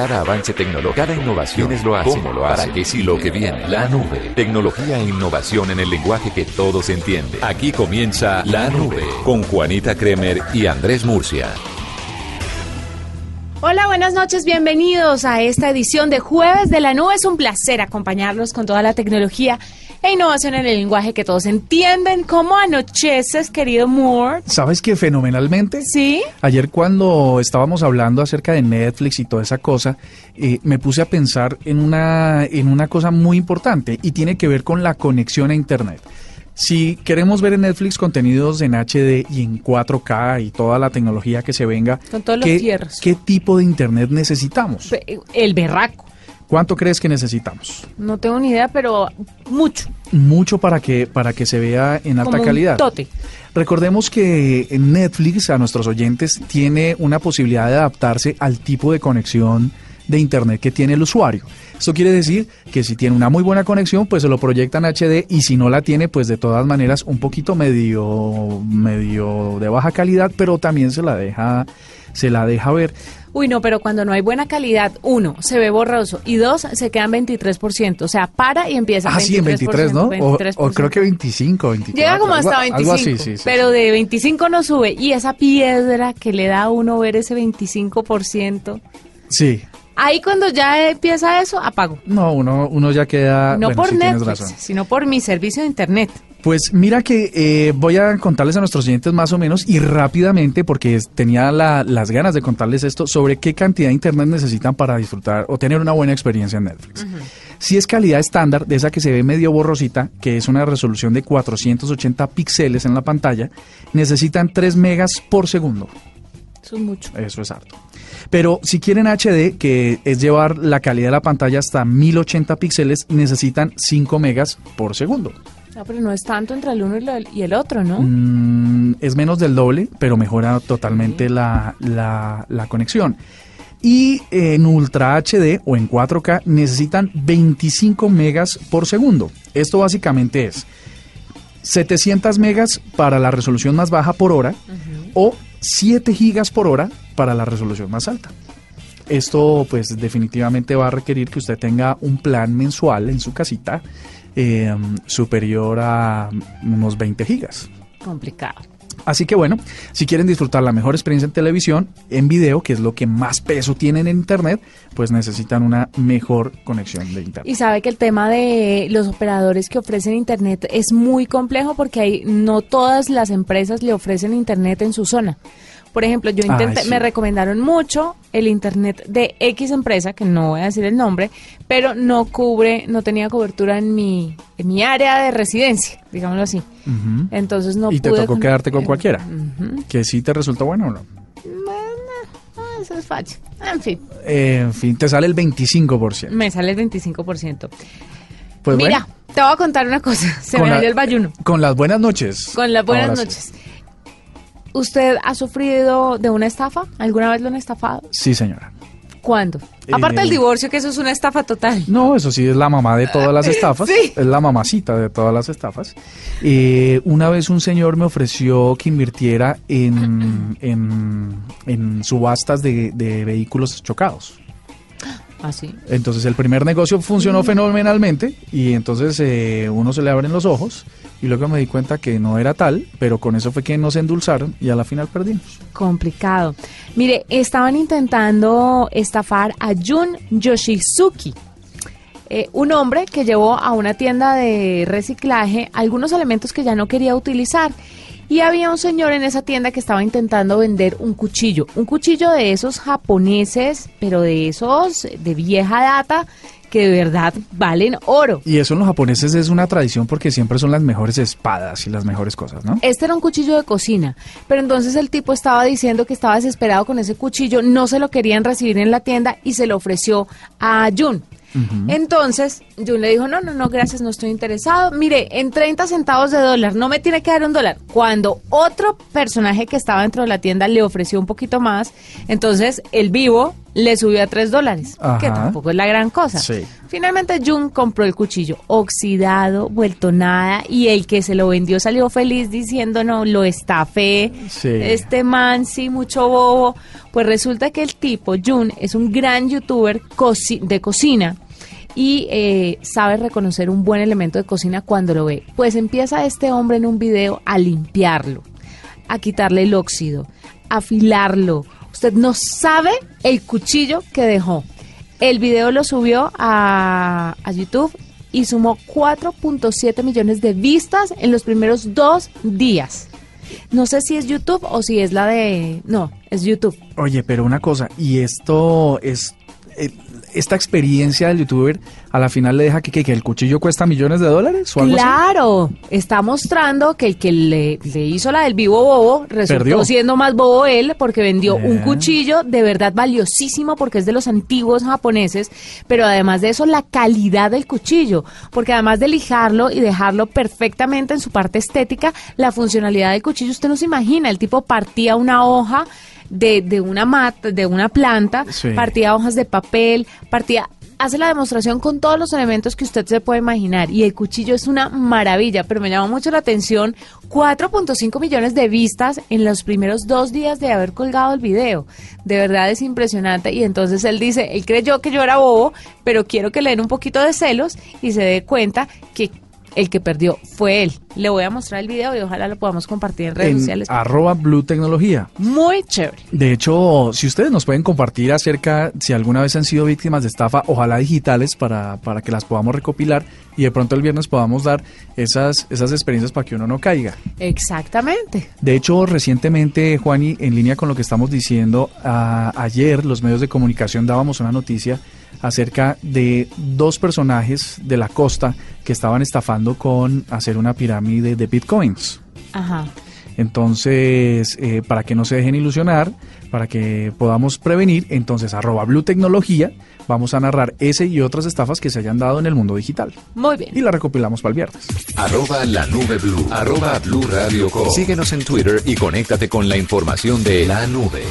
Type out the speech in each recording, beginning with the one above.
Cada avance tecnológico, cada innovación es lo hace, cómo lo hace, para que sí lo que viene. La nube, tecnología e innovación en el lenguaje que todos entienden. Aquí comienza La Nube con Juanita Kremer y Andrés Murcia. Hola, buenas noches, bienvenidos a esta edición de Jueves de la Nube. Es un placer acompañarlos con toda la tecnología e innovación en el lenguaje que todos entienden. ¿Cómo anocheces, querido Moore? ¿Sabes qué? Fenomenalmente. Sí. Ayer cuando estábamos hablando acerca de Netflix y toda esa cosa, eh, me puse a pensar en una, en una cosa muy importante y tiene que ver con la conexión a Internet. Si queremos ver en Netflix contenidos en HD y en 4K y toda la tecnología que se venga, Con todos los ¿qué, fierros. ¿qué tipo de Internet necesitamos? El berraco. ¿Cuánto crees que necesitamos? No tengo ni idea, pero mucho. Mucho para que, para que se vea en alta Como un calidad. tote. Recordemos que Netflix, a nuestros oyentes, tiene una posibilidad de adaptarse al tipo de conexión de Internet que tiene el usuario. Esto quiere decir que si tiene una muy buena conexión, pues se lo proyecta en HD y si no la tiene, pues de todas maneras un poquito medio, medio de baja calidad, pero también se la deja, se la deja ver. Uy, no, pero cuando no hay buena calidad, uno, se ve borroso y dos, se quedan 23%. O sea, para y empieza. Ah, sí, en 23, ¿no? O, 23%. o creo que 25, 24. Llega como hasta 25, Algo así, sí, sí, pero de 25 no sube. Y esa piedra que le da a uno ver ese 25%, Sí. ahí cuando ya empieza eso, apago. No, uno, uno ya queda... no bueno, por sí, Netflix, sino por mi servicio de internet. Pues mira que eh, voy a contarles a nuestros oyentes más o menos y rápidamente, porque tenía la- las ganas de contarles esto, sobre qué cantidad de internet necesitan para disfrutar o tener una buena experiencia en Netflix. Si es calidad estándar, de esa que se ve medio borrosita, que es una resolución de 480 píxeles en la pantalla, necesitan 3 megas por segundo. Eso es mucho. Eso es harto. Pero si quieren HD, que es llevar la calidad de la pantalla hasta 1080 píxeles, necesitan 5 megas por segundo. No, pero no es tanto entre el uno y, el otro, ¿no? Mm, es menos del doble, pero mejora totalmente la, la- la conexión. Y en Ultra HD o en 4K necesitan 25 megas por segundo. Esto básicamente es 700 megas para la resolución más baja por hora o 7 gigas por hora para la resolución más alta. Esto pues definitivamente va a requerir que usted tenga un plan mensual en su casita eh, superior a unos 20 gigas. Complicado. Así que bueno, si quieren disfrutar la mejor experiencia en televisión, en video, que es lo que más peso tienen en Internet, pues necesitan una mejor conexión de Internet. Y sabe que el tema de los operadores que ofrecen Internet es muy complejo porque hay, no todas las empresas le ofrecen Internet en su zona. Por ejemplo, yo intenté, Ay, sí. me recomendaron mucho el Internet de X empresa, que no voy a decir el nombre, pero no cubre, no tenía cobertura en mi, en mi área de residencia, digámoslo así. Entonces no y te pude tocó con- quedarte con eh, cualquiera. Que sí te resultó bueno o no. Ah, eso es fácil. En fin, Eh, en fin, te sale el 25%. me sale el 25%. Pues Mira, bueno, te voy a contar una cosa. Se Con me la- el bayuno. con las buenas noches. Con las buenas Ahora sí. ¿Usted ha sufrido de una estafa? ¿Alguna vez lo han estafado? Sí, señora. ¿Cuándo? Eh, Aparte del divorcio, que eso es una estafa total. No, eso sí es la mamá de todas las estafas. Sí. Es la mamacita de todas las estafas. Eh, una vez un señor me ofreció que invirtiera en, en, en subastas de, de vehículos chocados. Ah, sí. Entonces el primer negocio funcionó fenomenalmente y entonces eh, uno se le abren los ojos y luego me di cuenta que no era tal, pero con eso fue que nos endulzaron y a la final perdimos. Complicado. Mire, estaban intentando estafar a Jun Yoshizuki. eh, un hombre que llevó a una tienda de reciclaje algunos elementos que ya no quería utilizar. Y había un señor en esa tienda que estaba intentando vender un cuchillo. Un cuchillo de esos japoneses, pero de esos de vieja data, que de verdad valen oro. Y eso en los japoneses es una tradición porque siempre son las mejores espadas y las mejores cosas, ¿no? Este era un cuchillo de cocina, pero entonces el tipo estaba diciendo que estaba desesperado con ese cuchillo, no se lo querían recibir en la tienda y se lo ofreció a Jun. Entonces, Jun le dijo, no, no, no, gracias, no estoy interesado. Mire, en 30 centavos de dólar, no me tiene que dar un dólar. Cuando otro personaje que estaba dentro de la tienda le ofreció un poquito más, entonces el vivo le subió a 3 dólares, que tampoco es la gran cosa. Sí. Finalmente Jun compró el cuchillo oxidado, vuelto nada, y el que se lo vendió salió feliz diciendo, no, lo estafé, Sí. este man sí, mucho bobo. Pues resulta que el tipo, Jun, es un gran youtuber de cocina y eh, sabe reconocer un buen elemento de cocina cuando lo ve. Pues empieza este hombre en un video a limpiarlo, a quitarle el óxido, a afilarlo. Usted no sabe el cuchillo que dejó. El video lo subió a, a YouTube y sumó 4.7 millones de vistas en los primeros dos días. No sé si es YouTube o si es la de... No, es YouTube. Oye, pero una cosa, y esto es. eh, esta experiencia del youtuber a la final le deja que, que- que el cuchillo cuesta millones de dólares o algo así. Claro, está mostrando que el que le, le hizo la del vivo bobo resultó Perdió. siendo más bobo él porque vendió un cuchillo de verdad valiosísimo porque es de los antiguos japoneses, pero además de eso la calidad del cuchillo, porque además de lijarlo y dejarlo perfectamente en su parte estética, la funcionalidad del cuchillo usted no se imagina, el tipo partía una hoja de, de una mata, de una planta, Sí. partía hojas de papel, partía hace la demostración con todos los elementos que usted se puede imaginar y el cuchillo es una maravilla, pero me llama mucho la atención 4.5 millones de vistas en los primeros dos días de haber colgado el video. De verdad es impresionante y entonces él dice, él creyó que yo era bobo, pero quiero que le den un poquito de celos y se dé cuenta que el que perdió fue él. Le voy a mostrar el video y ojalá lo podamos compartir en redes En sociales. arroba Blue Tecnología. Muy chévere. De hecho, si ustedes nos pueden compartir acerca si alguna vez han sido víctimas de estafa, ojalá digitales, para, para que las podamos recopilar y de pronto el viernes podamos dar esas, esas experiencias para que uno no caiga. Exactamente. De hecho, recientemente, Juani, en línea con lo que estamos diciendo, a- ayer los medios de comunicación dábamos una noticia acerca de dos personajes de la costa que estaban estafando con hacer una pirámide de bitcoins. Ajá. Entonces, eh, para que no se dejen ilusionar, para que podamos prevenir, entonces arroba Blue Tecnología, vamos a narrar ese y otras estafas que se hayan dado en el mundo digital. Muy bien. Y la recopilamos para el viernes. Arroba la nube blue. Arroba blue radio com. Síguenos en Twitter y conéctate con la información de la nube.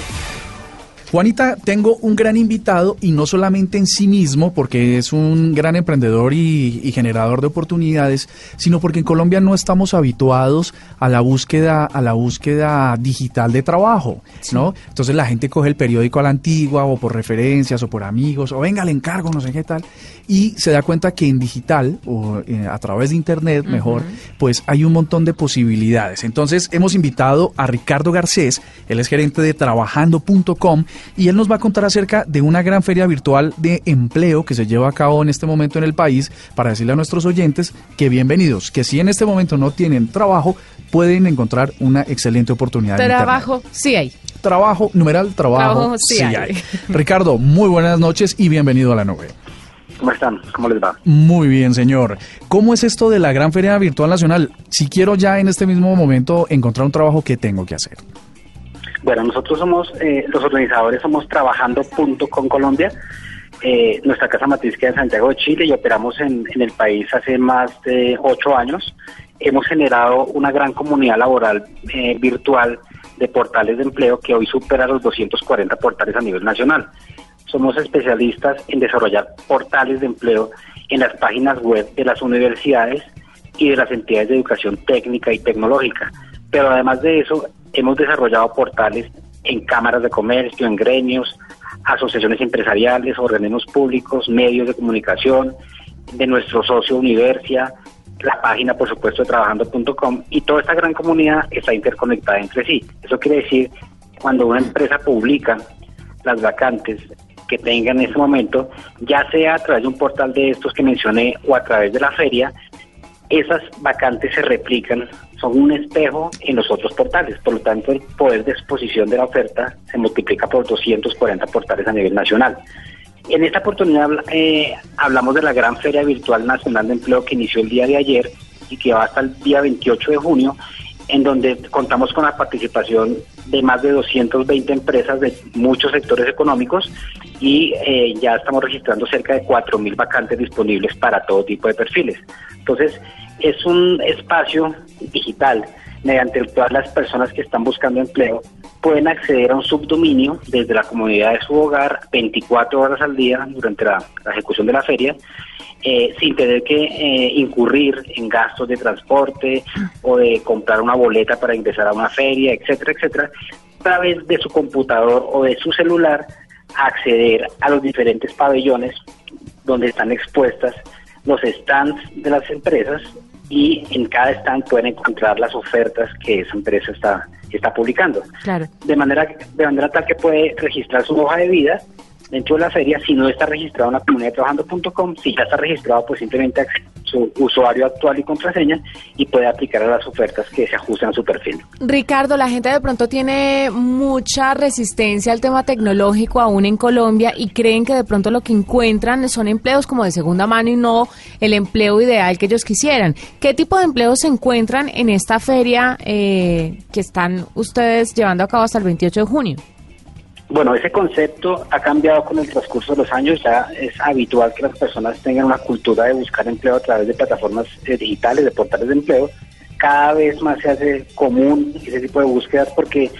Juanita, tengo un gran invitado y no solamente en sí mismo, porque es un gran emprendedor y, y generador de oportunidades, sino porque en Colombia no estamos habituados a la búsqueda, a la búsqueda digital de trabajo, ¿no? Entonces la gente coge el periódico a la antigua o por referencias o por amigos o venga, le encargo, no sé qué tal, y se da cuenta que en digital o eh, a través de internet, mejor, pues hay un montón de posibilidades. Entonces hemos invitado a Ricardo Garcés, él es gerente de trabajando.com y él nos va a contar acerca de una gran feria virtual de empleo que se lleva a cabo en este momento en el país para decirle a nuestros oyentes que bienvenidos, que si en este momento no tienen trabajo, pueden encontrar una excelente oportunidad. Trabajo, sí hay. Trabajo, numeral, trabajo, Trabajo, sí sí hay. hay. Ricardo, muy buenas noches y bienvenido a la nube. ¿Cómo están? ¿Cómo les va? Muy bien, señor. ¿Cómo es esto de la Gran Feria Virtual Nacional? Si quiero ya en este mismo momento encontrar un trabajo, ¿qué tengo que hacer? Bueno, nosotros somos, eh, los organizadores somos Trabajando.com Colombia. Eh, nuestra casa matriz queda en Santiago de Chile y operamos en, el país hace más de ocho años. Hemos generado una gran comunidad laboral eh, virtual de portales de empleo que hoy supera los 240 portales a nivel nacional. Somos especialistas en desarrollar portales de empleo en las páginas web de las universidades y de las entidades de educación técnica y tecnológica. Pero además de eso, hemos desarrollado portales en cámaras de comercio, en gremios, asociaciones empresariales, organismos públicos, medios de comunicación, de nuestro socio Universia, la página, por supuesto, de trabajando.com, y toda esta gran comunidad está interconectada entre sí. Eso quiere decir, cuando una empresa publica las vacantes que tenga en ese momento, ya sea a través de un portal de estos que mencioné o a través de la feria, esas vacantes se replican, son un espejo en los otros portales. Por lo tanto, el poder de exposición de la oferta se multiplica por 240 portales a nivel nacional. En esta oportunidad eh, hablamos de la Gran Feria Virtual Nacional de Empleo que inició el día de ayer y que va hasta el día 28 de junio, en donde contamos con la participación de más de 220 empresas de muchos sectores económicos y eh, ya estamos registrando cerca de 4.000 vacantes disponibles para todo tipo de perfiles. Entonces, es un espacio digital mediante el cual las personas que están buscando empleo pueden acceder a un subdominio desde la comunidad de su hogar 24 horas al día durante la, ejecución de la feria, eh, sin tener que eh, incurrir en gastos de transporte o de comprar una boleta para ingresar a una feria, etcétera, etcétera, a través de su computador o de su celular acceder a los diferentes pabellones donde están expuestas los stands de las empresas y en cada stand pueden encontrar las ofertas que esa empresa está, está publicando. Claro. De manera, de manera tal que puede registrar su hoja de vida dentro de la feria, si no está registrado en la comunidad trabajando.com, si ya está registrado, pues simplemente su usuario actual y contraseña y puede aplicar a las ofertas que se ajusten a su perfil. Ricardo, la gente de pronto tiene mucha resistencia al tema tecnológico aún en Colombia y creen que de pronto lo que encuentran son empleos como de segunda mano y no el empleo ideal que ellos quisieran. ¿Qué tipo de empleos se encuentran en esta feria eh, que están ustedes llevando a cabo hasta el 28 de junio? Bueno, ese concepto ha cambiado con el transcurso de los años. Ya es habitual que las personas tengan una cultura de buscar empleo a través de plataformas eh, digitales, de portales de empleo. Cada vez más se hace común ese tipo de búsquedas porque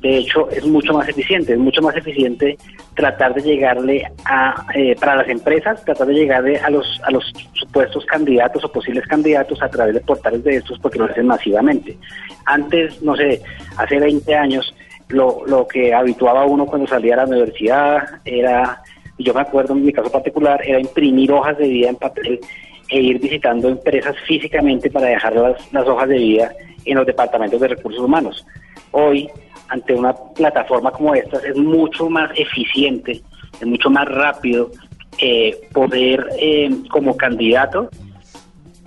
de hecho es mucho más eficiente, es mucho más eficiente tratar de llegarle a, eh, para las empresas, tratar de llegarle a los, a los supuestos candidatos o posibles candidatos a través de portales de estos porque lo hacen masivamente. Antes, no sé, hace 20 años, lo, lo que habituaba uno cuando salía a la universidad era, yo me acuerdo en mi caso particular, era imprimir hojas de vida en papel e ir visitando empresas físicamente para dejar las, las hojas de vida en los departamentos de recursos humanos. Hoy, ante una plataforma como esta, es mucho más eficiente, es mucho más rápido eh, poder eh, como candidato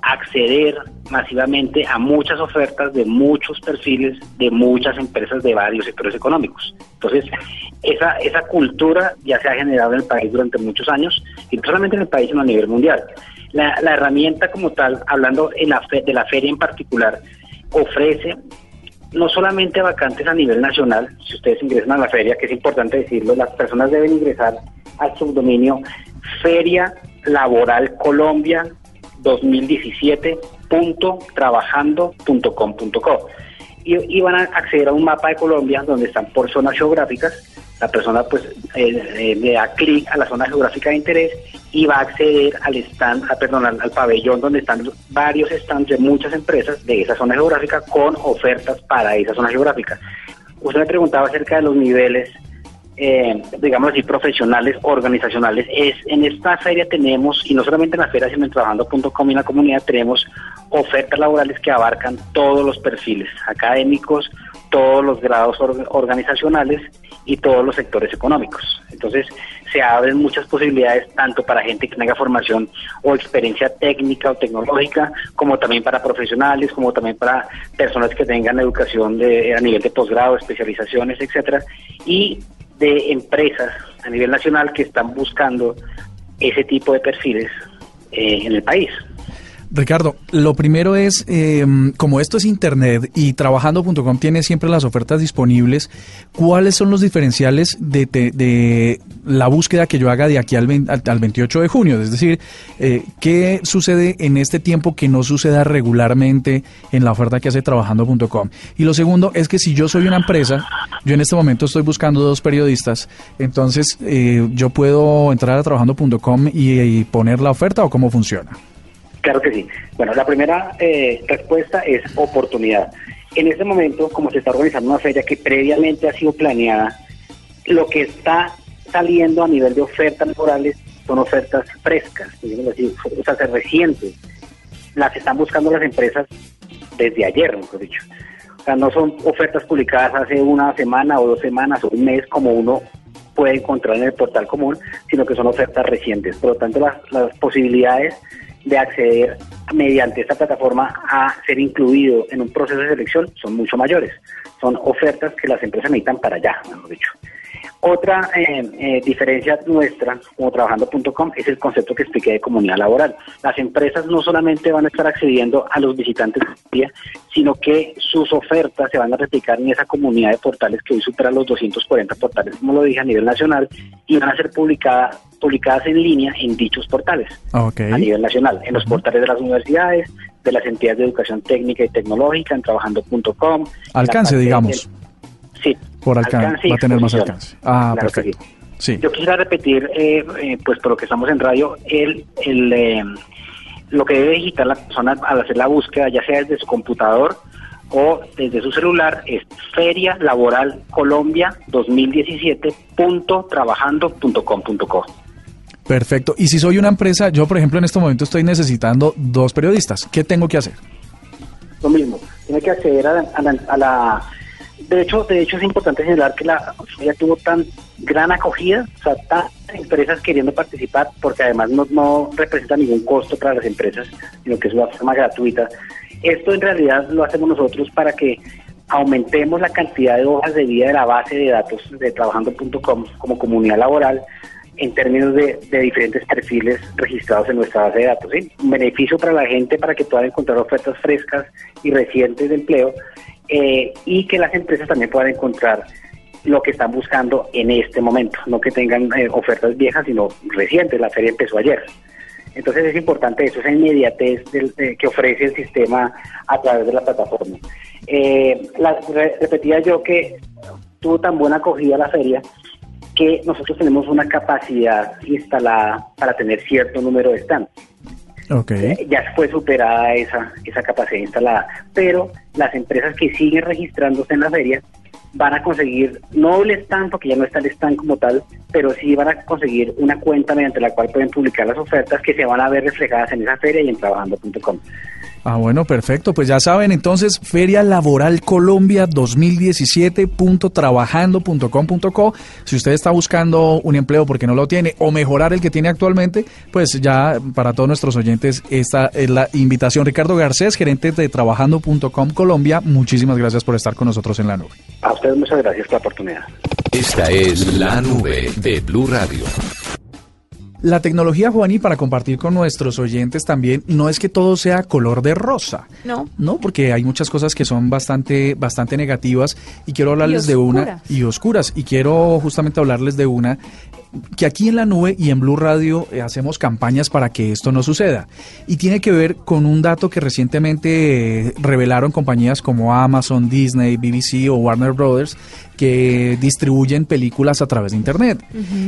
acceder masivamente a muchas ofertas de muchos perfiles de muchas empresas de varios sectores económicos. Entonces, esa, esa cultura ya se ha generado en el país durante muchos años, y no solamente en el país, sino a nivel mundial. La, herramienta como tal, hablando en la de la feria en particular, ofrece no solamente vacantes a nivel nacional, si ustedes ingresan a la feria, que es importante decirlo, las personas deben ingresar al subdominio Feria Laboral Colombia 2017.trabajando.com.co y, y van a acceder a un mapa de Colombia donde están por zonas geográficas. La persona pues eh, eh, le da clic a la zona geográfica de interés y va a acceder al stand, perdón, al, pabellón donde están varios stands de muchas empresas de esa zona geográfica con ofertas para esa zona geográfica. Usted me preguntaba acerca de los niveles eh, digamos así, profesionales, organizacionales. Es En esta feria tenemos, y no solamente en la feria, sino en trabajando.com y en la comunidad, tenemos ofertas laborales que abarcan todos los perfiles académicos, todos los grados organizacionales y todos los sectores económicos. Entonces, se abren muchas posibilidades tanto para gente que tenga formación o experiencia técnica o tecnológica, como también para profesionales, como también para personas que tengan educación de, a nivel de posgrado, especializaciones, etcétera. Y de empresas a nivel nacional que están buscando ese tipo de perfiles eh, en el país. Ricardo, lo primero es, em, como esto es Internet y trabajando.com tiene siempre las ofertas disponibles, ¿cuáles son los diferenciales de, de, la búsqueda que yo haga de aquí al, al 28 de junio? Es decir, eh, ¿qué sucede en este tiempo que no suceda regularmente en la oferta que hace trabajando.com? Y lo segundo es que si yo soy una empresa, yo en este momento estoy buscando dos periodistas, entonces eh, yo puedo entrar a trabajando.com y poner la oferta o cómo funciona. Claro que sí. Bueno, la primera eh, respuesta es oportunidad. En este momento, como se está organizando una feria que previamente ha sido planeada, lo que está saliendo a nivel de ofertas laborales son ofertas frescas, así, o sea, recientes. Las están buscando las empresas desde ayer, mejor dicho. O sea, no son ofertas publicadas hace una semana o dos semanas o un mes como uno puede encontrar en el portal común, sino que son ofertas recientes. Por lo tanto, las, las posibilidades de acceder mediante esta plataforma a ser incluido en un proceso de selección son mucho mayores. Son ofertas que las empresas necesitan para allá, mejor dicho. Otra eh, eh, diferencia nuestra como trabajando.com es el concepto que expliqué de comunidad laboral. Las empresas no solamente van a estar accediendo a los visitantes día, sino que sus ofertas se van a replicar en esa comunidad de portales que hoy supera los 240 portales, como lo dije, a nivel nacional, y van a ser publicadas publicadas en línea en dichos portales a nivel nacional, en los portales de las universidades, de las entidades de educación técnica y tecnológica en trabajando.com. Alcance, digamos. sí. Por alcance, va a tener más alcance. Ah, perfecto. Sí. Yo quisiera repetir, eh, eh, pues por lo que estamos en radio, el, el, eh, lo que debe digitar la persona al hacer la búsqueda, ya sea desde su computador o desde su celular, es Feria Laboral Colombia 2017.trabajando.com.co. Perfecto. Y si soy una empresa, yo por ejemplo en este momento estoy necesitando dos periodistas, ¿qué tengo que hacer? Lo mismo, tiene que acceder a, a la de hecho, de hecho es importante señalar que la feria tuvo tan gran acogida, o sea, tantas empresas queriendo participar, porque además no, no representa ningún costo para las empresas, sino que es una forma gratuita. Esto en realidad lo hacemos nosotros para que aumentemos la cantidad de hojas de vida de la base de datos de trabajando.com como comunidad laboral en términos de, de, diferentes perfiles registrados en nuestra base de datos. ¿sí? Un beneficio para la gente para que puedan encontrar ofertas frescas y recientes de empleo eh, y que las empresas también puedan encontrar lo que están buscando en este momento, no que tengan eh, ofertas viejas, sino recientes. La feria empezó ayer. Entonces es importante eso, esa inmediatez del, que ofrece el sistema a través de la plataforma. Eh, la, repetía yo que tuvo tan buena acogida la feria que nosotros tenemos una capacidad instalada para tener cierto número de stands. Okay. Ya fue superada esa, esa capacidad instalada, pero las empresas que siguen registrándose en la feria van a conseguir, no el stand, porque ya no está el stand como tal, pero sí van a conseguir una cuenta mediante la cual pueden publicar las ofertas que se van a ver reflejadas en esa feria y en trabajando.com. Ah, bueno, perfecto. Pues ya saben, entonces, Feria Laboral Colombia 2017.trabajando.com.co. Si usted está buscando un empleo porque no lo tiene o mejorar el que tiene actualmente, pues ya para todos nuestros oyentes, esta es la invitación. Ricardo Garcés, gerente de trabajando.com Colombia, muchísimas gracias por estar con nosotros en la nube. A ustedes muchas gracias por la oportunidad. Esta es la nube de Blue Radio. La tecnología, Juaní, para compartir con nuestros oyentes también, no es que todo sea color de rosa. No. No, porque hay muchas cosas que son bastante, bastante negativas y quiero hablarles de una y oscuras. Y quiero justamente hablarles de una que aquí en la nube y en Blue Radio eh, hacemos campañas para que esto no suceda. Y tiene que ver con un dato que recientemente eh, revelaron compañías como Amazon, Disney, BBC o Warner Brothers que distribuyen películas a través de Internet.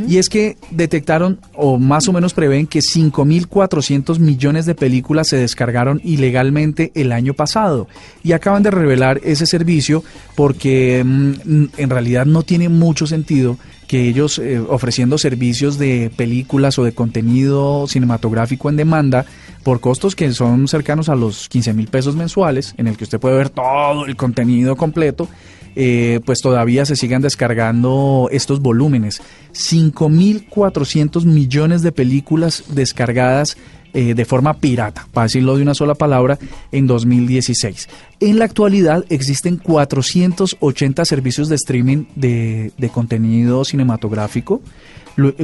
Y es que detectaron o más o menos prevén que 5.400 millones de películas se descargaron ilegalmente el año pasado. Y acaban de revelar ese servicio porque mm, en realidad no tiene mucho sentido que ellos eh, ofreciendo servicios de películas o de contenido cinematográfico en demanda por costos que son cercanos a los 15 mil pesos mensuales, en el que usted puede ver todo el contenido completo, eh, pues todavía se sigan descargando estos volúmenes. 5.400 millones de películas descargadas eh, de forma pirata, para decirlo de una sola palabra, en 2016. En la actualidad existen 480 servicios de streaming de, de contenido cinematográfico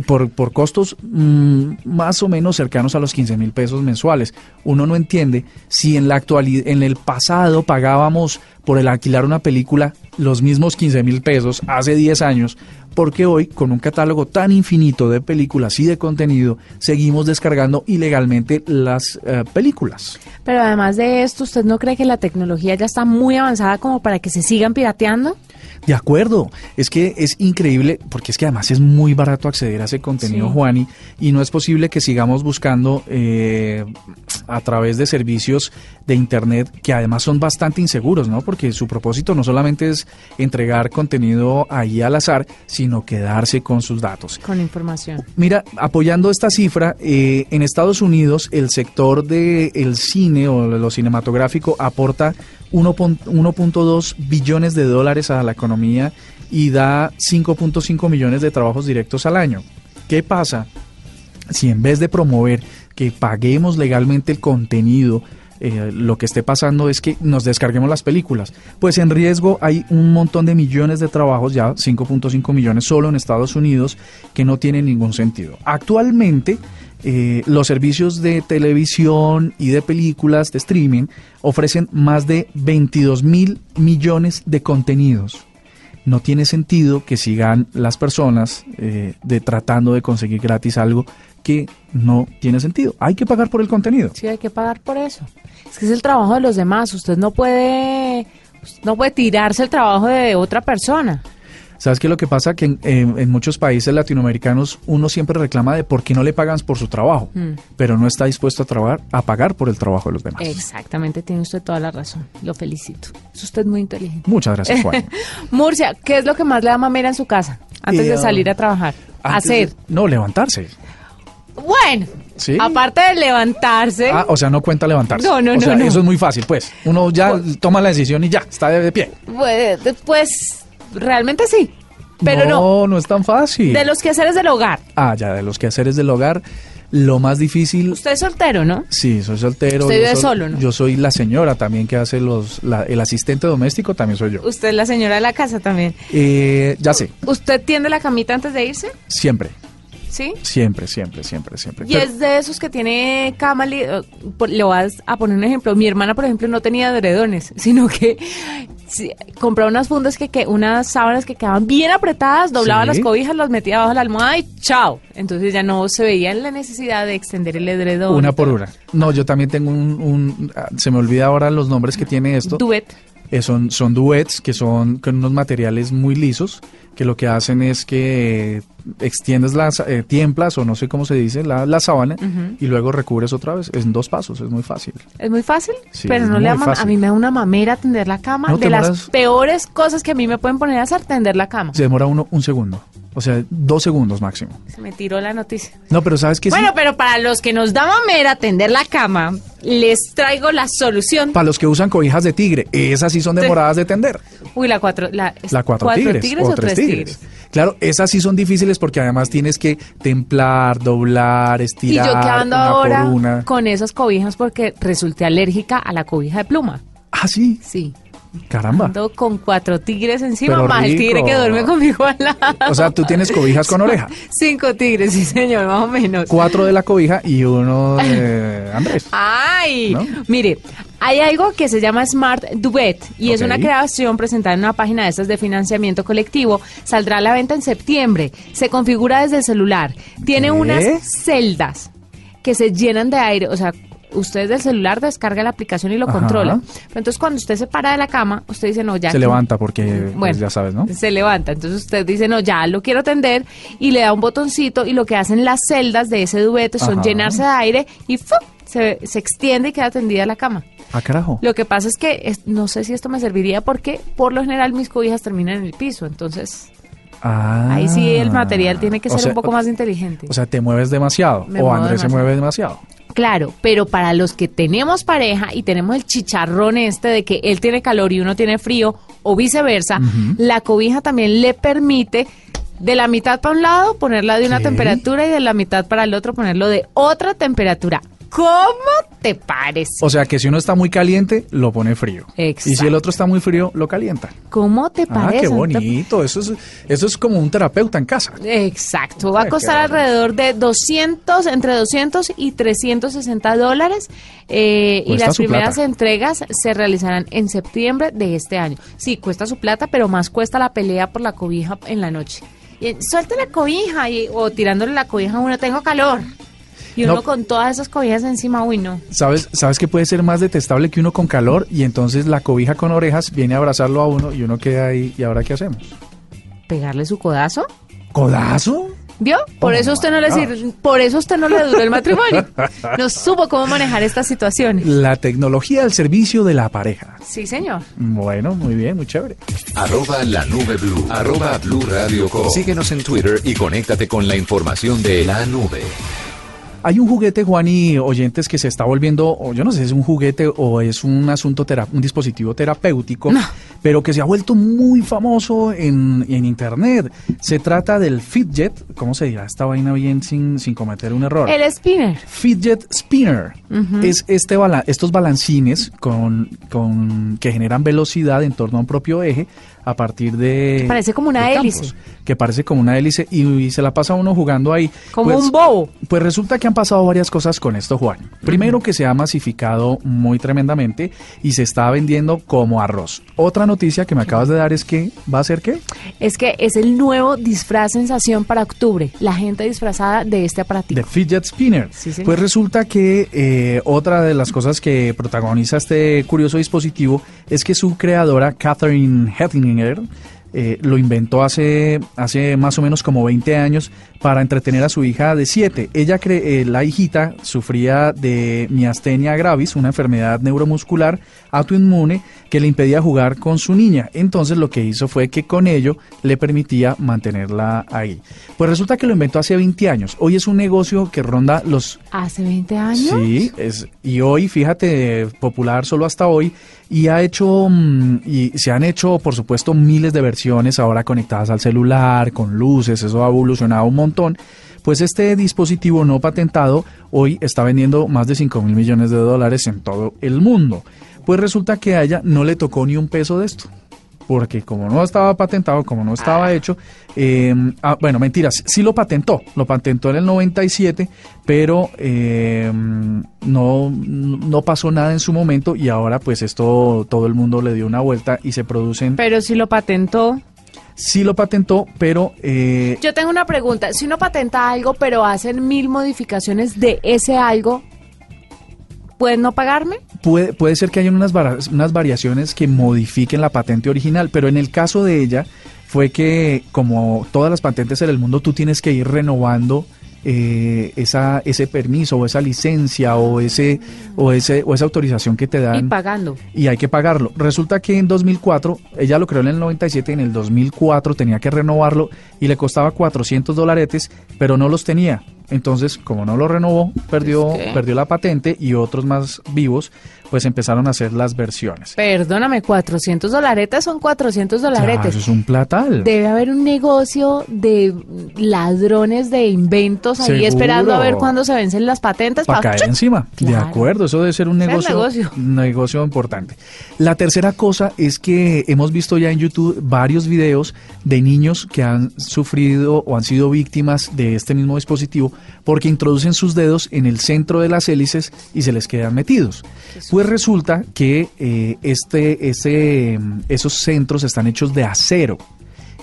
por, por costos mmm, más o menos cercanos a los 15 mil pesos mensuales. Uno no entiende si en la actualidad, en el pasado pagábamos por el alquilar una película los mismos 15 mil pesos hace 10 años, porque hoy, con un catálogo tan infinito de películas y de contenido, seguimos descargando ilegalmente las uh, películas. Pero además de esto, ¿usted no cree que la tecnología ya está muy avanzada como para que se sigan pirateando? De acuerdo, es que es increíble, porque es que además es muy barato acceder a ese contenido, sí. Juani, y no es posible que sigamos buscando eh, a través de servicios de Internet que además son bastante inseguros, ¿no? Porque su propósito no solamente es entregar contenido ahí al azar, sino quedarse con sus datos. Con información. Mira, apoyando esta cifra, eh, en Estados Unidos el sector del el cine o lo cinematográfico aporta 1.2 billones de dólares a la economía y da 5.5 millones de trabajos directos al año. ¿Qué pasa si en vez de promover que paguemos legalmente el contenido, eh, lo que esté pasando es que nos descarguemos las películas. Pues en riesgo hay un montón de millones de trabajos, ya 5.5 millones solo en Estados Unidos, que no tienen ningún sentido. Actualmente, eh, los servicios de televisión y de películas de streaming ofrecen más de 22 mil millones de contenidos. No tiene sentido que sigan las personas eh, de tratando de conseguir gratis algo que no tiene sentido. Hay que pagar por el contenido. Sí, hay que pagar por eso. Es que es el trabajo de los demás. Usted no puede, no puede tirarse el trabajo de otra persona. ¿Sabes qué lo que pasa? Que en, en- en muchos países latinoamericanos uno siempre reclama de por qué no le pagan por su trabajo, Mm. pero no está dispuesto a, trabajar, a pagar por el trabajo de los demás. Exactamente, tiene usted toda la razón. Lo felicito. Es usted muy inteligente. Muchas gracias, Juan. Murcia, ¿qué es lo que más le da mamera en su casa antes Eh, de salir a trabajar? Hacer. de- no, levantarse. Bueno, Sí. aparte de levantarse, Ah, o sea, no cuenta levantarse. No, no, o no, sea, no. Eso es muy fácil, pues. Uno ya toma la decisión y ya, está de, de pie. pues, pues, realmente sí. Pero no, no, no es tan fácil. de los quehaceres del hogar. Ah, ya, de los quehaceres del hogar, lo más difícil... Usted es soltero, ¿no? Sí, soy soltero. Usted vive solo, ¿no? Yo soy la señora también que hace los... la- el asistente doméstico también soy yo. Usted es la señora de la casa también. Eh, ya sé, ¿Usted tiende la camita antes de irse? siempre, ¿Sí? siempre, siempre, siempre, siempre. Y Pero- es de esos que tiene cama. li- eh, Le voy a poner un ejemplo. Mi hermana, por ejemplo, no tenía edredones, sino que sí, compraba unas fundas que, que unas sábanas que quedaban bien apretadas, doblaba Sí. las cobijas, las metía bajo la almohada y chao. Entonces ya no se veía la necesidad de extender el edredón. Una por una. No, yo también tengo un, un- ah, se me olvida ahora los nombres que tiene esto. Duet. Eh, son, son duets que son con unos materiales muy lisos que lo que hacen es que eh, extiendes las eh, tiemplas o no sé cómo se dice la, la sábana y luego recubres otra vez. Es en dos pasos, es muy fácil. Es muy fácil, Sí, pero no le fácil. a mí me da una mamera tender la cama. No, de las peores cosas que a mí me pueden poner a hacer, tender la cama. Se demora uno un segundo, o sea, dos segundos máximo. Se me tiró la noticia. No, pero sabes que Bueno, pero para los que nos da mamera tender la cama, les traigo la solución. para los que usan cobijas de tigre, esas sí son demoradas de tender. Uy, la cuatro, la, La cuatro, tigres, o, tres tigres. Claro, esas sí son difíciles porque además tienes que templar, doblar, Y estirar. yo que ando una ahora por una. con esas cobijas porque resulté alérgica a la cobija de pluma. Ah, sí, Sí. Caramba. Ando con cuatro tigres encima, Pero más el tigre que duerme conmigo al lado. O sea, tú tienes cobijas con oreja. Cinco tigres, sí, señor, más o menos. Cuatro de la cobija y uno de Andrés. ¡Ay! ¿No? Mire, hay algo que se llama Smart Duet y es una creación presentada en una página de estas de financiamiento colectivo. Saldrá a la venta en septiembre. Se configura desde el celular. Tiene ¿Qué? unas celdas que se llenan de aire, o sea, usted del celular descarga la aplicación y lo Ajá. controla. Pero entonces cuando usted se para de la cama, usted dice, no, ya. Se levanta porque, pues, Bueno, ya sabes, ¿no? Se levanta. Entonces usted dice, no, ya lo quiero tender y le da un botoncito y lo que hacen las celdas de ese duete son Ajá. llenarse de aire y ¡fu! Se, se extiende y queda tendida la cama. Ah, carajo. Lo que pasa es que es- no sé si esto me serviría porque por lo general mis cobijas terminan en el piso. Entonces Ah. ahí sí el material tiene que ser sea, un poco más inteligente. O sea, te mueves demasiado. Me o Andrés se mueve demasiado. Claro, pero para los que tenemos pareja y tenemos el chicharrón este de que él tiene calor y uno tiene frío o viceversa, la cobija también le permite de la mitad para un lado ponerla de una ¿Qué? temperatura y de la mitad para el otro ponerlo de otra temperatura. ¿Cómo te parece? O sea, que si uno está muy caliente, lo pone frío. Exacto. Y si el otro está muy frío, lo calienta. ¿Cómo te Ah, parece? qué bonito. Eso es, eso es como un terapeuta en casa. Exacto, va a costar alrededor de 200, entre 200 y 360 dólares eh, y las primeras plata. entregas se realizarán en septiembre de este año. Sí, cuesta su plata, pero más cuesta la pelea por la cobija en la noche. Y, suelte la cobija y- o tirándole la cobija a uno, tengo calor. Y uno No. con todas esas cobijas encima, uy, no. ¿Sabes, ¿Sabes que puede ser más detestable que uno con calor? Y entonces la cobija con orejas viene a abrazarlo a uno y uno queda ahí. ¿Y ahora qué hacemos? ¿Pegarle su codazo? ¿Codazo? ¿Vio? Por Oh eso usted no le sirve, por eso usted no le duró el matrimonio. No supo cómo manejar estas situaciones. La tecnología al servicio de la pareja. Sí, señor. Bueno, muy bien, muy chévere. Arroba la nube blue. Arroba blue radio com. Síguenos en Twitter y conéctate con la información de la nube. Hay un juguete, Juan y oyentes, que se está volviendo, o yo no sé si es un juguete o es un asunto, un dispositivo terapéutico, pero que se ha vuelto muy famoso en, en Internet. Se trata del Fidget, ¿cómo se dirá esta vaina bien sin, sin cometer un error? El spinner. Fidget Spinner es este bala- estos balancines con, con que generan velocidad en torno a un propio eje a partir de Parece como una hélice. campos, que parece como una hélice y, y se la pasa uno jugando ahí Como Pues- un bobo. pues resulta que han pasado varias cosas con esto, Juan. Primero que se ha masificado muy tremendamente y se está vendiendo como arroz. Otra noticia que me acabas de dar es que va a ser qué? Es que es el nuevo disfraz sensación para octubre, la gente disfrazada de este aparatito. De fidget spinner. Sí, pues resulta que eh, otra de las cosas que protagoniza este curioso dispositivo es que su creadora, Catherine Hettinger, eh, lo inventó hace, hace más o menos como 20 años para entretener a su hija de 7. Ella, cree, eh, la hijita, sufría de miastenia gravis, una enfermedad neuromuscular autoinmune que le impedía jugar con su niña. Entonces lo que hizo fue que con ello le permitía mantenerla ahí. Pues resulta que lo inventó hace 20 años. Hoy es un negocio que ronda los ¿Hace 20 años? Sí, es, y hoy, fíjate, popular solo hasta hoy, y ha hecho, mm, y se han hecho, por supuesto, miles de versiones ahora conectadas al celular, con luces, eso ha evolucionado un montón. Pues este dispositivo no patentado hoy está vendiendo más de 5 mil millones de dólares en todo el mundo. Pues resulta que a ella no le tocó ni un peso de esto porque como no estaba patentado, como no estaba hecho, eh, ah, bueno, mentiras, sí lo patentó, lo patentó en el 97, pero eh, no, no pasó nada en su momento y ahora pues esto todo el mundo le dio una vuelta y se producen... Pero si lo patentó. Sí lo patentó, pero... eh, Yo tengo una pregunta. Si uno patenta algo, pero hacen mil modificaciones de ese algo, ¿pueden no pagarme? puede, puede ser que haya unas, unas variaciones que modifiquen la patente original, pero en el caso de ella fue que como todas las patentes en el mundo tú tienes que ir renovando eh, esa, ese permiso o esa licencia o ese o ese o esa autorización que te Y dan pagando. y hay que pagarlo. Resulta que en 2004, ella lo creó en el 97, en el 2004 tenía que renovarlo y le costaba 400 dolaretes, pero no los tenía. Entonces, como no lo renovó, perdió, Es que- perdió la patente y otros más vivos, pues empezaron a hacer las versiones. Perdóname, 400 dolaretes son 400 Claro, dolaretes. eso es un platal. Debe haber un negocio de ladrones de inventos ahí Seguro. esperando a ver cuándo se vencen las patentes para caer encima. De acuerdo, eso debe ser un negocio, negocio. un negocio importante. La tercera cosa es que hemos visto ya en YouTube varios videos de niños que han sufrido o han sido víctimas de este mismo dispositivo porque introducen sus dedos en el centro de las hélices y se les quedan metidos. Pues resulta que eh, este, ese, mm, esos centros están hechos de acero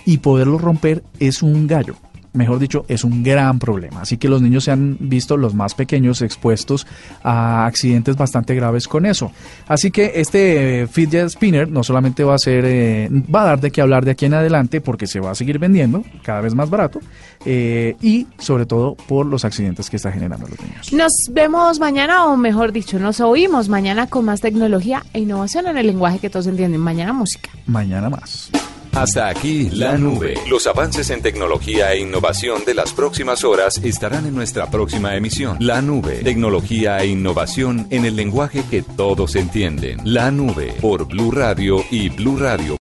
y poderlos romper es un gallo. Mejor dicho, es un gran problema. Así que los niños se han visto, los más pequeños, expuestos a accidentes bastante graves con eso. Así que este eh, fidget spinner no solamente va a ser, eh, va a dar de qué hablar de aquí en adelante porque se va a seguir vendiendo cada vez más barato eh, y sobre todo por los accidentes que está generando los niños. Nos vemos mañana, o mejor dicho, nos oímos mañana con más tecnología e innovación en el lenguaje que todos entienden. Mañana música. Mañana más. Hasta aquí la nube. Los avances en tecnología e innovación de las próximas horas estarán en nuestra próxima emisión. La nube. Tecnología e innovación en el lenguaje que todos entienden. La nube por Blue Radio y bluradio